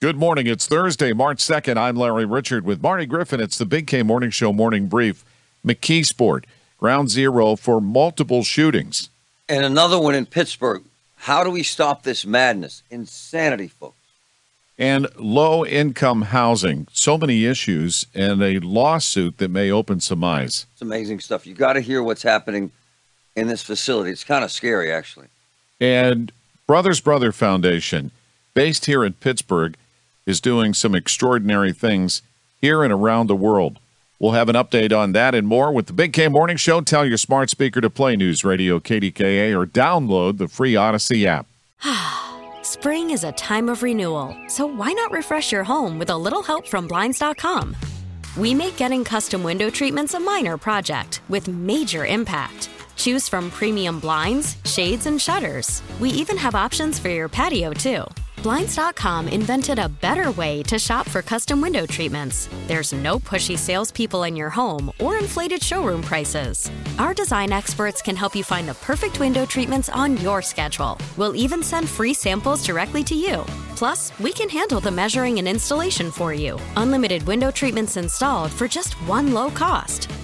Good morning. It's Thursday, March 2nd. I'm Larry Richert with Marty Griffin. It's the Big K Morning Show morning brief. McKeesport, ground zero for multiple shootings. And another one in Pittsburgh. How do we stop this madness? Insanity, folks. And low income housing. So many issues and a lawsuit that may open some eyes. It's amazing stuff. You got to hear what's happening in this facility. It's kind of scary, actually. And Brothers Brother Foundation, based here in Pittsburgh, is doing some extraordinary things here and around the world. We'll have an update on that and more with the Big K Morning Show. Tell your smart speaker to play News Radio KDKA or download the free Audacy app. Spring is a time of renewal, so why not refresh your home with a little help from Blinds.com? We make getting custom window treatments a minor project with major impact. Choose from premium blinds, shades, and shutters. We even have options for your patio, too. Blinds.com invented a better way to shop for custom window treatments. There's no pushy salespeople in your home or inflated showroom prices. Our design experts can help you find the perfect window treatments on your schedule. We'll even send free samples directly to you. Plus, we can handle the measuring and installation for you. Unlimited window treatments installed for just one low cost.